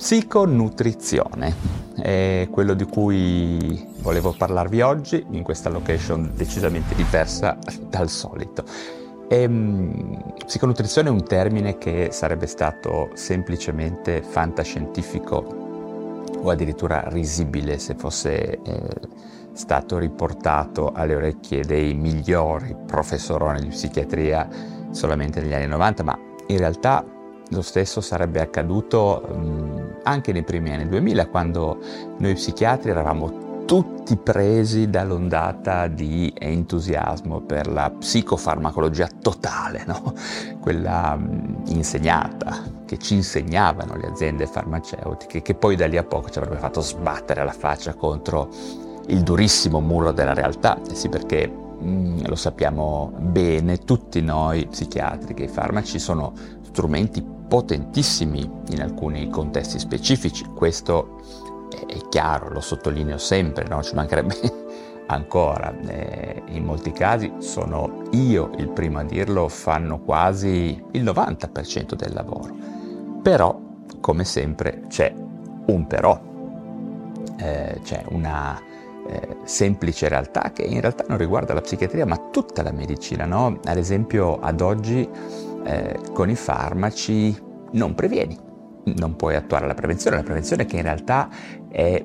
Psiconutrizione è quello di cui volevo parlarvi oggi in questa location decisamente diversa dal solito. E, um, psiconutrizione è un termine che sarebbe stato semplicemente fantascientifico o addirittura risibile se fosse eh, stato riportato alle orecchie dei migliori professoroni di psichiatria solamente negli anni 90, ma in realtà lo stesso sarebbe accaduto anche nei primi anni 2000, quando noi psichiatri eravamo tutti presi dall'ondata di entusiasmo per la psicofarmacologia totale, no? quella insegnata, che ci insegnavano le aziende farmaceutiche, che poi da lì a poco ci avrebbe fatto sbattere la faccia contro il durissimo muro della realtà, eh sì perché lo sappiamo bene tutti noi psichiatri che i farmaci sono strumenti potentissimi in alcuni contesti specifici, questo è chiaro, lo sottolineo sempre, no? ci mancherebbe ancora, eh, in molti casi sono io il primo a dirlo, fanno quasi il 90% del lavoro, però come sempre c'è un però, eh, c'è una eh, semplice realtà che in realtà non riguarda la psichiatria ma tutta la medicina, no? ad esempio ad oggi eh, con i farmaci non previeni, non puoi attuare la prevenzione, la prevenzione che in realtà è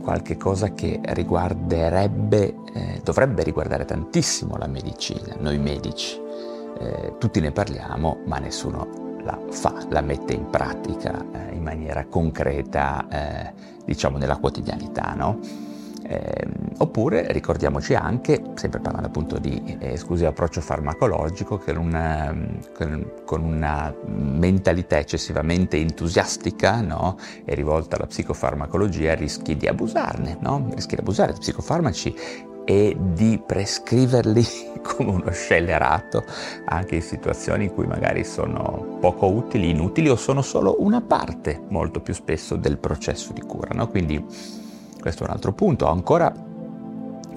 qualcosa che riguarderebbe, eh, dovrebbe riguardare tantissimo la medicina, noi medici. Eh, tutti ne parliamo, ma nessuno la fa, la mette in pratica eh, in maniera concreta, eh, diciamo nella quotidianità, no? Eh, oppure ricordiamoci anche, sempre parlando appunto di eh, esclusivo approccio farmacologico, che una, ehm, con una mentalità eccessivamente entusiastica no? e rivolta alla psicofarmacologia rischi di abusarne, no? rischi di abusare di psicofarmaci e di prescriverli come uno scellerato anche in situazioni in cui magari sono poco utili, inutili o sono solo una parte molto più spesso del processo di cura. No? Quindi questo è un altro punto. Ancora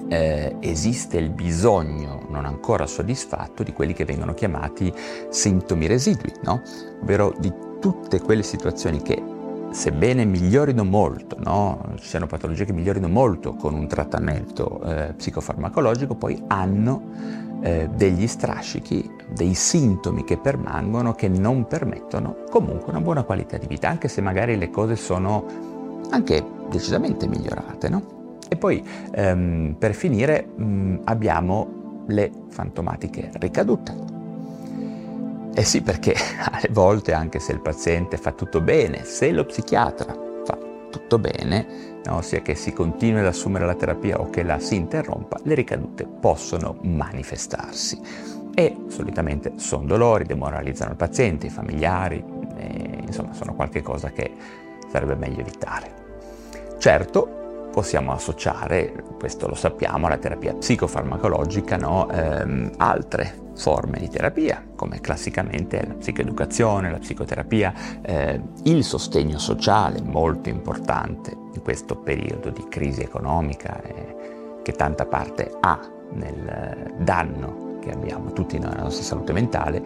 eh, esiste il bisogno non ancora soddisfatto di quelli che vengono chiamati sintomi residui, no? ovvero di tutte quelle situazioni che sebbene migliorino molto, no? ci siano patologie che migliorino molto con un trattamento eh, psicofarmacologico, poi hanno eh, degli strascichi, dei sintomi che permangono che non permettono comunque una buona qualità di vita, anche se magari le cose sono anche decisamente migliorate, no? E poi ehm, per finire mh, mm, abbiamo le fantomatiche ricadute. Eh sì, perché alle volte, anche se il paziente fa tutto bene, se lo psichiatra fa tutto bene, no, sia che si continui ad assumere la terapia o che la si interrompa, le ricadute possono manifestarsi. E solitamente sono dolori, demoralizzano il paziente, i familiari, e, insomma sono qualcosa che sarebbe meglio evitare. Certo, possiamo associare, questo lo sappiamo, alla terapia psicofarmacologica, no? ehm, altre forme di terapia, come classicamente la psicoeducazione, la psicoterapia, eh, il sostegno sociale, molto importante in questo periodo di crisi economica eh, che tanta parte ha nel danno che abbiamo tutti nella nostra salute mentale,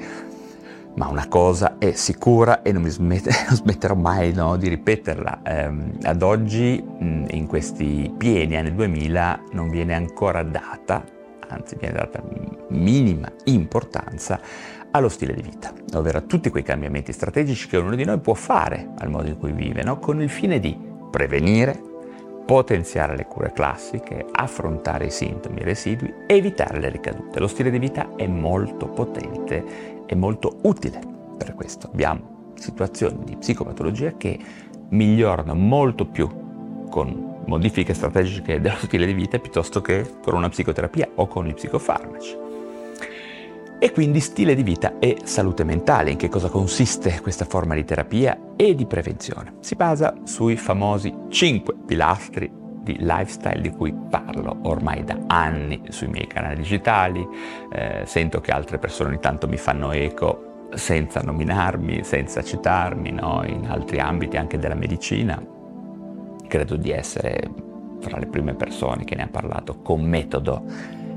ma una cosa è sicura e non smette, non smetterò mai no, di ripeterla. Eh, ad oggi, in questi pieni anni 2000, non viene ancora data, anzi viene data minima importanza allo stile di vita, ovvero a tutti quei cambiamenti strategici che ognuno di noi può fare al modo in cui vive, no? con il fine di prevenire, potenziare le cure classiche, affrontare i sintomi residui, evitare le ricadute. Lo stile di vita è molto potente è molto utile per questo. Abbiamo situazioni di psicopatologia che migliorano molto più con modifiche strategiche dello stile di vita piuttosto che con una psicoterapia o con i psicofarmaci. E quindi stile di vita e salute mentale, in che cosa consiste questa forma di terapia e di prevenzione. Si basa sui famosi 5 pilastri di lifestyle di cui parlo ormai da anni sui miei canali digitali, eh, sento che altre persone ogni tanto mi fanno eco senza nominarmi, senza citarmi, no? in altri ambiti anche della medicina. Credo di essere fra le prime persone che ne ha parlato con metodo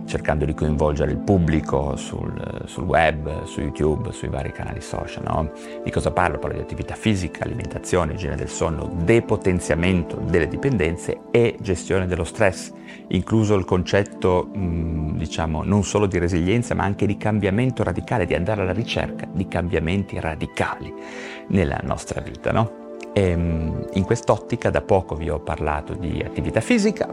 cercando di coinvolgere il pubblico sul, sul web, su YouTube, sui vari canali social. No? Di cosa parlo? Parlo di attività fisica, alimentazione, igiene del sonno, depotenziamento delle dipendenze e gestione dello stress, incluso il concetto, mh, diciamo, non solo di resilienza, ma anche di cambiamento radicale, di andare alla ricerca di cambiamenti radicali nella nostra vita. No? E ehm, in quest'ottica da poco vi ho parlato di attività fisica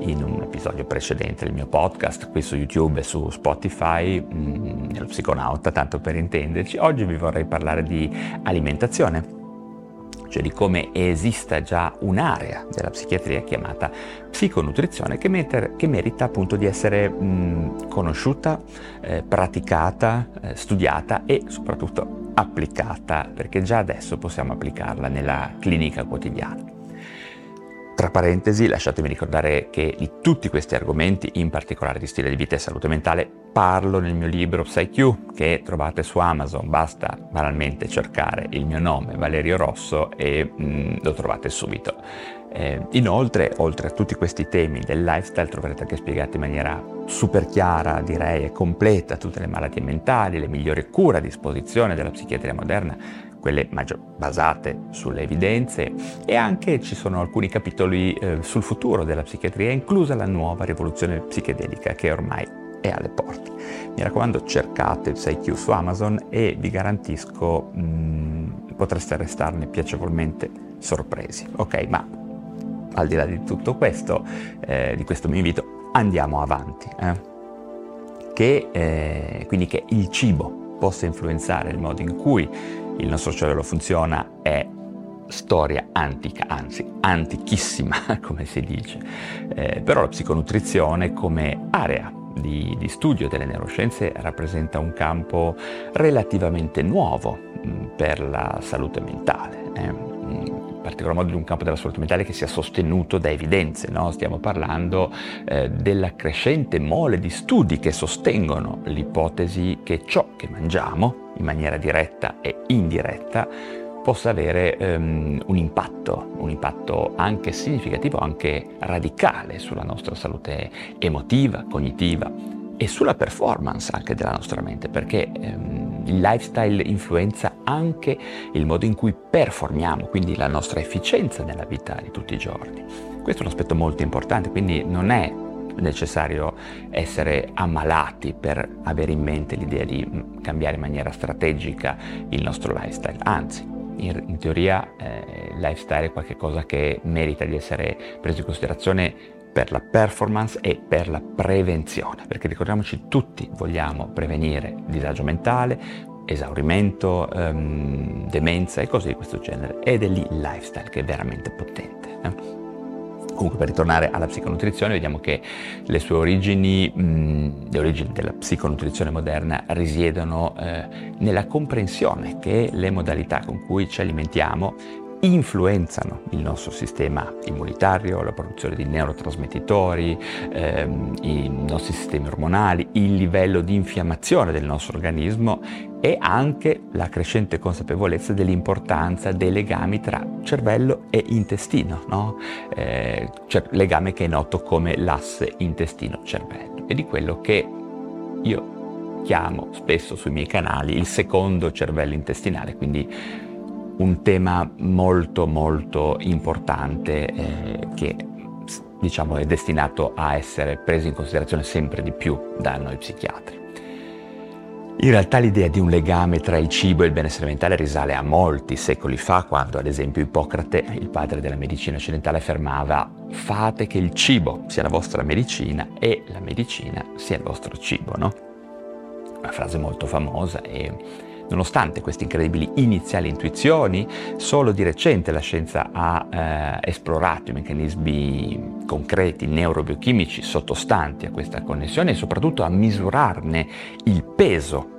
in un episodio precedente del mio podcast qui su YouTube e su Spotify, mh, nello psiconauta, tanto per intenderci. Oggi vi vorrei parlare di alimentazione cioè di come esista già un'area della psichiatria chiamata psiconutrizione che, meter, che merita appunto di essere mh, conosciuta, eh, praticata, eh, studiata e soprattutto applicata, perché già adesso possiamo applicarla nella clinica quotidiana. Tra parentesi, lasciatemi ricordare che di tutti questi argomenti, in particolare di stile di vita e salute mentale, parlo nel mio libro PsyQ che trovate su Amazon, basta banalmente cercare il mio nome Valerio Rosso e mm, lo trovate subito. Eh, inoltre, oltre a tutti questi temi del lifestyle, troverete anche spiegati in maniera super chiara, direi, e completa tutte le malattie mentali, le migliori cure a disposizione della psichiatria moderna, quelle basate sulle evidenze e anche ci sono alcuni capitoli eh, sul futuro della psichiatria, inclusa la nuova rivoluzione psichedelica che ormai è alle porte. Mi raccomando, cercate il 6Q su Amazon e vi garantisco mh, mm, potreste restarne piacevolmente sorpresi. Ok, ma al di là di tutto questo, eh, di questo mio invito, andiamo avanti. Eh? Che, eh, quindi che il cibo possa influenzare il modo in cui il nostro cervello funziona è storia antica, anzi antichissima, come si dice. Eh, però la psiconutrizione come area di, di, studio delle neuroscienze rappresenta un campo relativamente nuovo mh, mm, per la salute mentale. Eh. Particolar modo di un campo della salute mentale che sia sostenuto da evidenze. No? Stiamo parlando eh, della crescente mole di studi che sostengono l'ipotesi che ciò che mangiamo, in maniera diretta e indiretta, possa avere um, un impatto, un impatto anche significativo, anche radicale sulla nostra salute emotiva, cognitiva e sulla performance anche della nostra mente, perché um, il lifestyle influenza anche il modo in cui performiamo, quindi la nostra efficienza nella vita di tutti i giorni. Questo è un aspetto molto importante, quindi non è necessario essere ammalati per avere in mente l'idea di mm, cambiare in maniera strategica il nostro lifestyle, anzi in, teoria eh, lifestyle è qualcosa che merita di essere preso in considerazione per la performance e per la prevenzione, perché ricordiamoci tutti vogliamo prevenire disagio mentale, esaurimento, um, demenza e cose di questo genere ed è lì il lifestyle che è veramente potente. Eh? Comunque per ritornare alla psiconutrizione vediamo che le sue origini, mh, le origini della psiconutrizione moderna risiedono eh, nella comprensione che le modalità con cui ci alimentiamo influenzano il nostro sistema immunitario, la produzione di neurotrasmettitori, ehm, i nostri sistemi ormonali, il livello di infiammazione del nostro organismo e anche la crescente consapevolezza dell'importanza dei legami tra cervello e intestino, no? eh, cioè, legame che è noto come l'asse intestino-cervello e di quello che io chiamo spesso sui miei canali il secondo cervello intestinale, quindi un tema molto molto importante eh, che diciamo è destinato a essere preso in considerazione sempre di più da noi psichiatri. In realtà l'idea di un legame tra il cibo e il benessere mentale risale a molti secoli fa, quando ad esempio Ippocrate, il padre della medicina occidentale, affermava fate che il cibo sia la vostra medicina e la medicina sia il vostro cibo, no? Una frase molto famosa e Nonostante queste incredibili iniziali intuizioni, solo di recente la scienza ha eh, esplorato i meccanismi concreti neurobiochimici sottostanti a questa connessione e soprattutto a misurarne il peso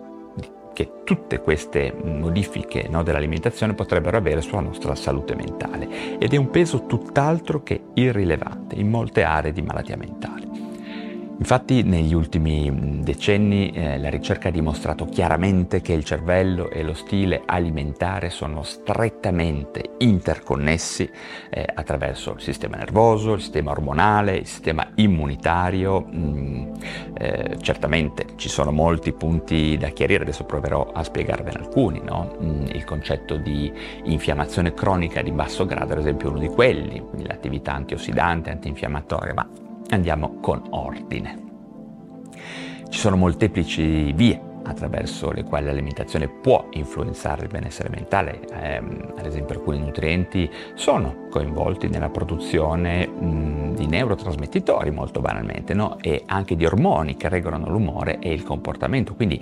che tutte queste modifiche no, dell'alimentazione potrebbero avere sulla nostra salute mentale ed è un peso tutt'altro che irrilevante in molte aree di malattia mentale. Infatti negli ultimi decenni eh, la ricerca ha dimostrato chiaramente che il cervello e lo stile alimentare sono strettamente interconnessi eh, attraverso il sistema nervoso, il sistema ormonale, il sistema immunitario. Mm, eh, certamente ci sono molti punti da chiarire, adesso proverò a spiegarvene alcuni. No? Mm, il concetto di infiammazione cronica di basso grado, ad esempio, è uno di quelli, l'attività antiossidante, antinfiammatoria, ma Andiamo con ordine. Ci sono molteplici vie attraverso le quali l'alimentazione può influenzare il benessere mentale, eh, ad esempio alcuni nutrienti sono coinvolti nella produzione mh, di neurotrasmettitori molto banalmente no? e anche di ormoni che regolano l'umore e il comportamento, quindi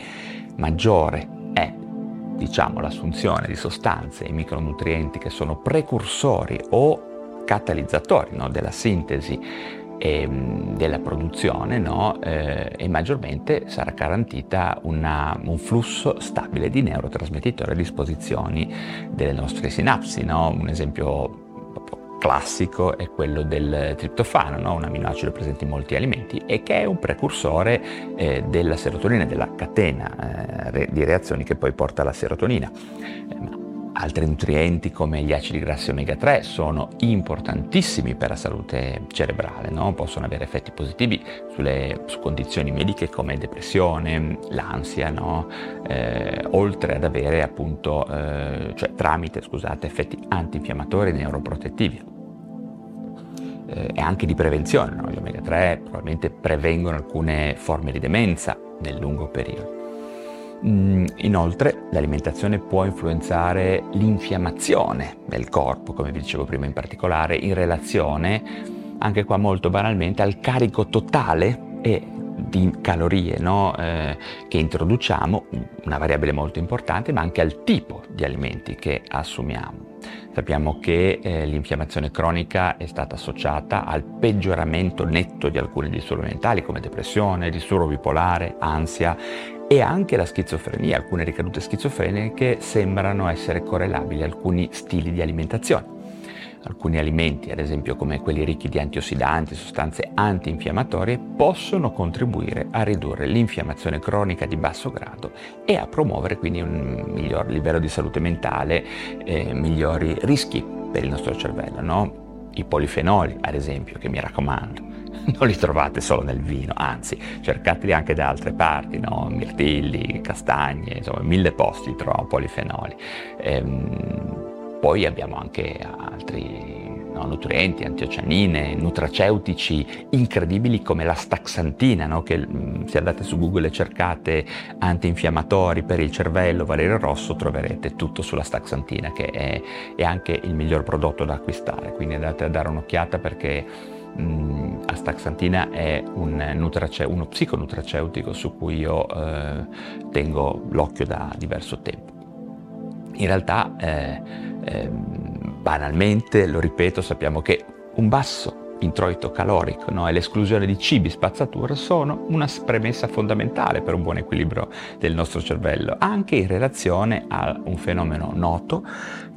maggiore è diciamo, l'assunzione di sostanze e micronutrienti che sono precursori o catalizzatori no? della sintesi e, ehm, della produzione no? eh, e maggiormente sarà garantita una, un flusso stabile di neurotrasmettitori a disposizione delle nostre sinapsi. No? Un esempio classico è quello del triptofano, no? un aminoacido presente in molti alimenti e che è un precursore eh, della serotonina, della catena eh, di reazioni che poi porta alla serotonina. Eh, Altri nutrienti come gli acidi grassi omega 3 sono importantissimi per la salute cerebrale, no? possono avere effetti positivi sulle, su condizioni mediche come depressione, l'ansia, no? eh, oltre ad avere appunto, eh, cioè tramite scusate, effetti antinfiammatori e neuroprotettivi. Eh, e anche di prevenzione, no? gli omega 3 probabilmente prevengono alcune forme di demenza nel lungo periodo. Mm, inoltre l'alimentazione può influenzare l'infiammazione del corpo, come vi dicevo prima in particolare, in relazione, anche qua molto banalmente, al carico totale e di calorie no? eh, che introduciamo, una variabile molto importante, ma anche al tipo di alimenti che assumiamo. Sappiamo che eh, l'infiammazione cronica è stata associata al peggioramento netto di alcuni disturbi mentali come depressione, disturbo bipolare, ansia e anche la schizofrenia. Alcune ricadute schizofreniche sembrano essere correlabili a alcuni stili di alimentazione. Alcuni alimenti, ad esempio come quelli ricchi di antiossidanti, sostanze antinfiammatorie, possono contribuire a ridurre l'infiammazione cronica di basso grado e a promuovere quindi un miglior livello di salute mentale, eh, migliori rischi per il nostro cervello. No? I polifenoli, ad esempio, che mi raccomando, non li trovate solo nel vino, anzi cercateli anche da altre parti, no? mirtilli, castagne, insomma mille posti trovano polifenoli. Ehm, poi abbiamo anche altri no, nutrienti, antioceanine, nutraceutici incredibili come la staxantina, no? che mm, se andate su Google e cercate antinfiammatori per il cervello, Valerio Rosso, troverete tutto sulla staxantina che è, è anche il miglior prodotto da acquistare, quindi andate a dare un'occhiata perché mm, astaxantina è un uno psiconutraceutico su cui io eh, tengo l'occhio da diverso tempo. In realtà eh, eh, banalmente, lo ripeto, sappiamo che un basso introito calorico no, e l'esclusione di cibi spazzatura sono una premessa fondamentale per un buon equilibrio del nostro cervello, anche in relazione a un fenomeno noto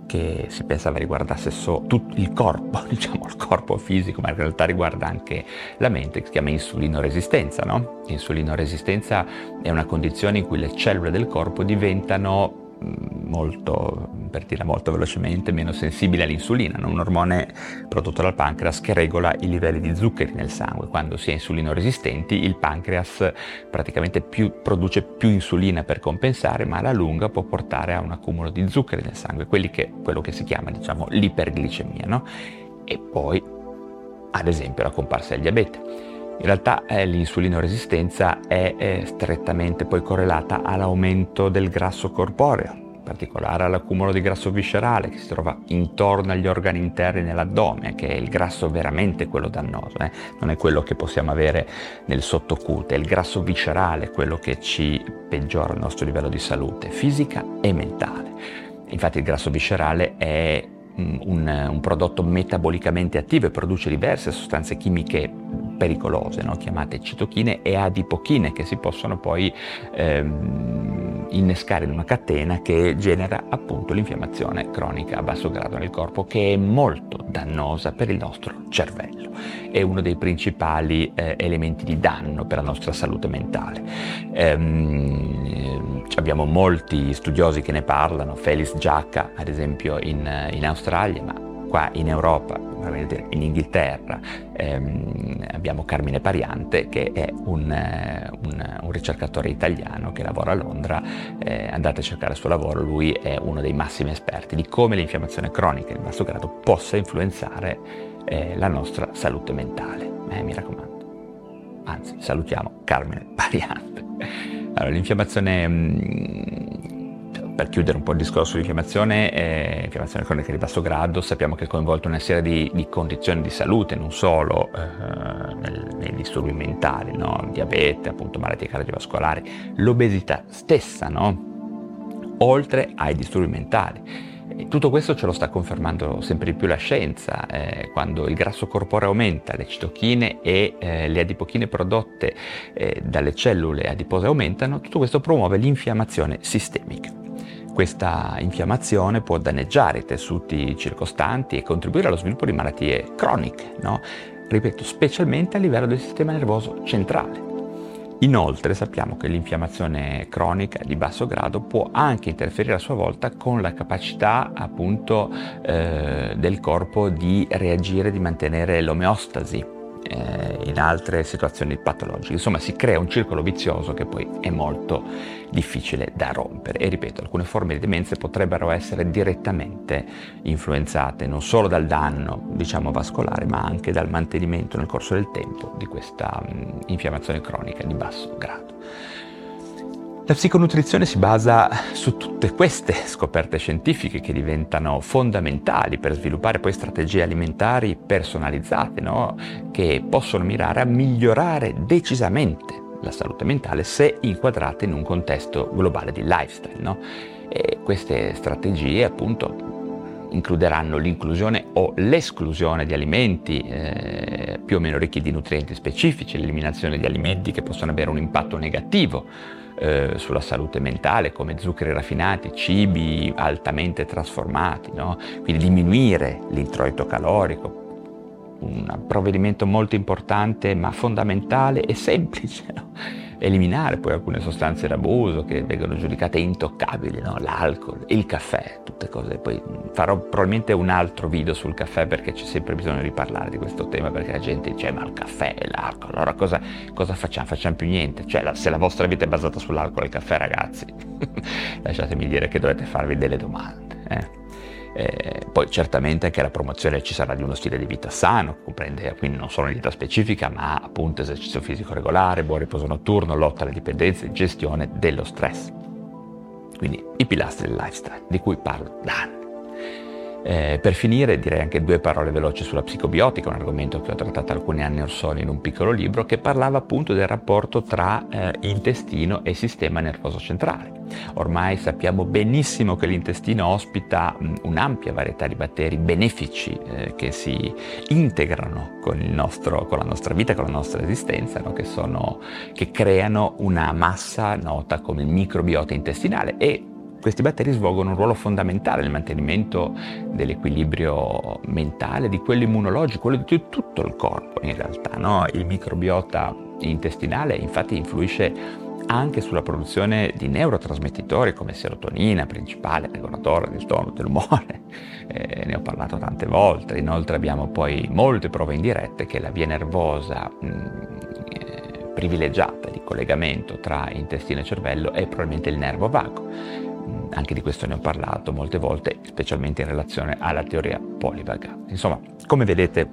che si pensava riguardasse solo tutto il corpo, diciamo il corpo fisico, ma in realtà riguarda anche la mente, che si chiama insulinoresistenza. No? Insulinoresistenza è una condizione in cui le cellule del corpo diventano molto, per dire molto velocemente, meno sensibile all'insulina, un ormone prodotto dal pancreas che regola i livelli di zuccheri nel sangue. Quando si è insulino resistenti, il pancreas praticamente più, produce più insulina per compensare, ma alla lunga può portare a un accumulo di zuccheri nel sangue, che, quello che si chiama diciamo, l'iperglicemia. No? E poi, ad esempio, la comparsa del diabete. In realtà eh, l'insulinoresistenza è, è strettamente poi correlata all'aumento del grasso corporeo, in particolare all'accumulo di grasso viscerale che si trova intorno agli organi interni nell'addome, che è il grasso veramente quello dannoso, eh? non è quello che possiamo avere nel sottocute, è il grasso viscerale quello che ci peggiora il nostro livello di salute fisica e mentale. Infatti il grasso viscerale è un, un prodotto metabolicamente attivo e produce diverse sostanze chimiche pericolose, no? chiamate citochine e adipochine, che si possono poi ehm, innescare in una catena che genera appunto l'infiammazione cronica a basso grado nel corpo, che è molto dannosa per il nostro cervello. È uno dei principali eh, elementi di danno per la nostra salute mentale. Ehm, abbiamo molti studiosi che ne parlano, Felix Giacca ad esempio in, in Australia, ma qua in Europa, in Inghilterra, ehm, abbiamo Carmine Pariante che è un, eh, un, un, ricercatore italiano che lavora a Londra, eh, andate a cercare il suo lavoro, lui è uno dei massimi esperti di come l'infiammazione cronica in basso grado possa influenzare eh, la nostra salute mentale. Eh, mi raccomando. Anzi, salutiamo Carmine Pariante. Allora, l'infiammazione mh, mm, per chiudere un po' il discorso di infiammazione, eh, infiammazione cronica di basso grado, sappiamo che è coinvolta una serie di, di condizioni di salute, non solo eh, nel, nei disturbi mentali, no? diabete, appunto malattie cardiovascolari, l'obesità stessa, no? oltre ai disturbi mentali. E tutto questo ce lo sta confermando sempre di più la scienza, eh, quando il grasso corporeo aumenta, le citochine e eh, le adipochine prodotte eh, dalle cellule adipose aumentano, tutto questo promuove l'infiammazione sistemica. Questa infiammazione può danneggiare i tessuti circostanti e contribuire allo sviluppo di malattie croniche, no? ripeto, specialmente a livello del sistema nervoso centrale. Inoltre sappiamo che l'infiammazione cronica di basso grado può anche interferire a sua volta con la capacità appunto eh, del corpo di reagire, di mantenere l'omeostasi eh, in altre situazioni patologiche. Insomma, si crea un circolo vizioso che poi è molto difficile da rompere. E ripeto, alcune forme di demenza potrebbero essere direttamente influenzate non solo dal danno, diciamo, vascolare, ma anche dal mantenimento nel corso del tempo di questa mh, infiammazione cronica di basso grado. La psiconutrizione si basa su tutte queste scoperte scientifiche che diventano fondamentali per sviluppare poi strategie alimentari personalizzate, no? che possono mirare a migliorare decisamente la salute mentale se inquadrate in un contesto globale di lifestyle. No? E queste strategie appunto includeranno l'inclusione o l'esclusione di alimenti eh, più o meno ricchi di nutrienti specifici, l'eliminazione di alimenti che possono avere un impatto negativo eh, sulla salute mentale come zuccheri raffinati, cibi altamente trasformati, no? quindi diminuire l'introito calorico, un provvedimento molto importante ma fondamentale e semplice. No? eliminare poi alcune sostanze d'abuso che vengono giudicate intoccabili, no? l'alcol, il caffè, tutte cose. Poi farò probabilmente un altro video sul caffè perché c'è sempre bisogno di parlare di questo tema perché la gente dice ma il caffè e l'alcol, allora cosa, cosa facciamo? Facciamo più niente. Cioè la, se la vostra vita è basata sull'alcol e il caffè ragazzi, lasciatemi dire che dovete farvi delle domande. Eh? Eh, poi certamente anche la promozione ci sarà di uno stile di vita sano, comprende quindi non solo una dieta specifica, ma appunto esercizio fisico regolare, buon riposo notturno, lotta alle dipendenze, gestione dello stress. Quindi i pilastri del lifestyle di cui parlo da anni. Eh, per finire direi anche due parole veloci sulla psicobiotica, un argomento che ho trattato alcuni anni or sono in un piccolo libro che parlava appunto del rapporto tra eh, intestino e sistema nervoso centrale. Ormai sappiamo benissimo che l'intestino ospita un'ampia varietà di batteri benefici eh, che si integrano con, nostro, con, la nostra vita, con la nostra esistenza, no? che, sono, che creano una massa nota come microbiota intestinale e questi batteri svolgono un ruolo fondamentale nel mantenimento dell'equilibrio mentale, di quello immunologico, quello di tutto il corpo in realtà. No? Il microbiota intestinale infatti influisce anche sulla produzione di neurotrasmettitori come serotonina, principale regolatore del tono dell'umore. Eh, ne ho parlato tante volte. Inoltre abbiamo poi molte prove indirette che la via nervosa mh, eh, privilegiata di collegamento tra intestino e cervello è probabilmente il nervo vago anche di questo ne ho parlato molte volte, specialmente in relazione alla teoria polivagante. Insomma, come vedete,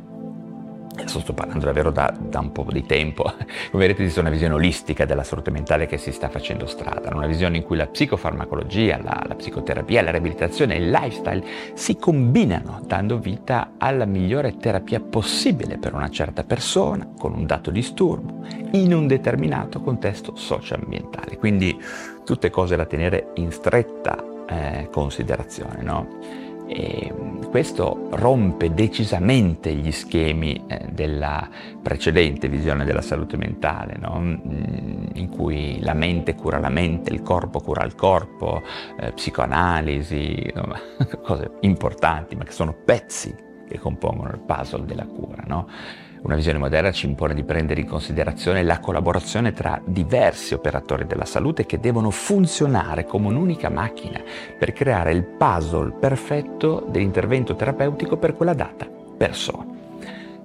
adesso sto parlando davvero da, da, un po' di tempo, come vedete esiste una visione olistica della salute mentale che si sta facendo strada, una visione in cui la psicofarmacologia, la, la psicoterapia, la riabilitazione e il lifestyle si combinano, dando vita alla migliore terapia possibile per una certa persona, con un dato disturbo, in un determinato contesto socio-ambientale. Quindi tutte cose da tenere in stretta eh, considerazione. No? E questo rompe decisamente gli schemi eh, della precedente visione della salute mentale, no? Mm, in cui la mente cura la mente, il corpo cura il corpo, eh, psicoanalisi, cose importanti ma che sono pezzi che compongono il puzzle della cura. No? Una visione moderna ci impone di prendere in considerazione la collaborazione tra diversi operatori della salute che devono funzionare come un'unica macchina per creare il puzzle perfetto dell'intervento terapeutico per quella data persona.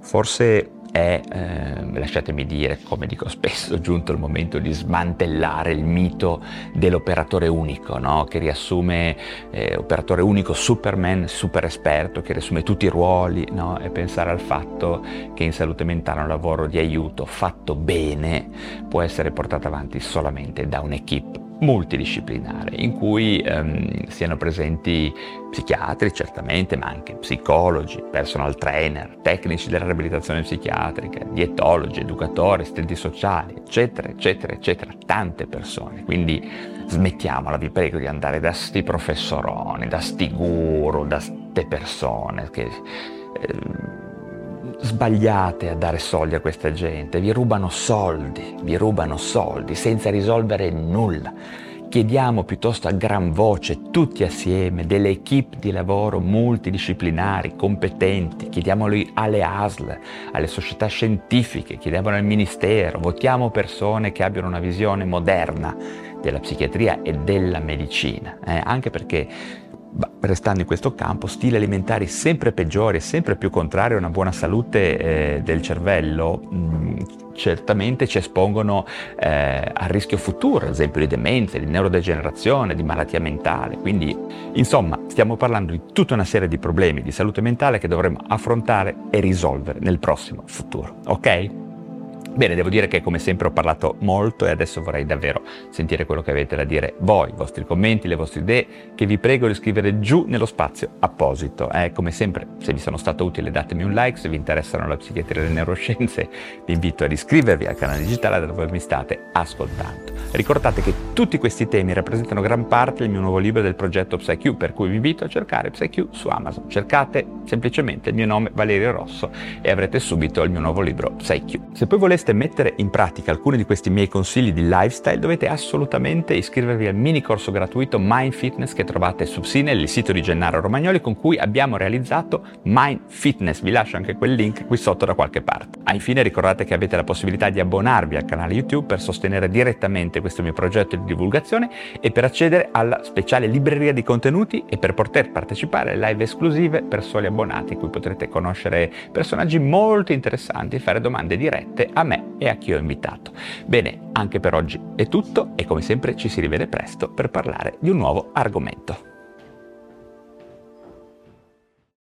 Forse è, eh, lasciatemi dire, come dico spesso, giunto il momento di smantellare il mito dell'operatore unico, no? che riassume eh, operatore unico Superman, super esperto, che riassume tutti i ruoli, no? e pensare al fatto che in salute mentale un lavoro di aiuto fatto bene può essere portato avanti solamente da un'equipe multidisciplinare in cui ehm, siano presenti psichiatri certamente, ma anche psicologi, personal trainer, tecnici della riabilitazione psichiatrica, dietologi, educatori, assistenti sociali, eccetera, eccetera, eccetera, tante persone. Quindi smettiamola, vi prego, di andare da sti professoroni, da sti guru, da ste persone che... Eh, sbagliate a dare soldi a questa gente, vi rubano soldi, vi rubano soldi senza risolvere nulla. Chiediamo piuttosto a gran voce, tutti assieme, delle equip di lavoro multidisciplinari, competenti, chiediamoli alle ASL, alle società scientifiche, chiediamolo al Ministero, votiamo persone che abbiano una visione moderna della psichiatria e della medicina, eh? anche perché restando in questo campo, stili alimentari sempre peggiori e sempre più contrari a una buona salute eh, del cervello, mh, mm, certamente ci espongono eh, al rischio futuro, ad esempio di demenza, di neurodegenerazione, di malattia mentale. Quindi, insomma, stiamo parlando di tutta una serie di problemi di salute mentale che dovremo affrontare e risolvere nel prossimo futuro. Ok? Bene, devo dire che come sempre ho parlato molto e adesso vorrei davvero sentire quello che avete da dire voi, i vostri commenti, le vostre idee, che vi prego di scrivere giù nello spazio apposito. Eh, come sempre, se vi sono stato utile datemi un like, se vi interessano la psichiatria e le neuroscienze vi invito ad iscrivervi al canale digitale dove mi state ascoltando. Ricordate che tutti questi temi rappresentano gran parte del mio nuovo libro del progetto PsyQ, per cui vi invito a cercare PsyQ su Amazon. Cercate semplicemente il mio nome Valerio Rosso e avrete subito il mio nuovo libro PsyQ. Se poi voleste voleste mettere in pratica alcuni di questi miei consigli di lifestyle, dovete assolutamente iscrivervi al mini corso gratuito Mind Fitness che trovate su Sine, il sito di Gennaro Romagnoli, con cui abbiamo realizzato Mind Fitness. Vi lascio anche quel link qui sotto da qualche parte. Ah, infine ricordate che avete la possibilità di abbonarvi al canale YouTube per sostenere direttamente questo mio progetto di divulgazione e per accedere alla speciale libreria di contenuti e per poter partecipare alle live esclusive per soli abbonati, in cui potrete conoscere personaggi molto interessanti e fare domande dirette a me me e a chi ho invitato. Bene, anche per oggi è tutto e come sempre ci si rivede presto per parlare di un nuovo argomento.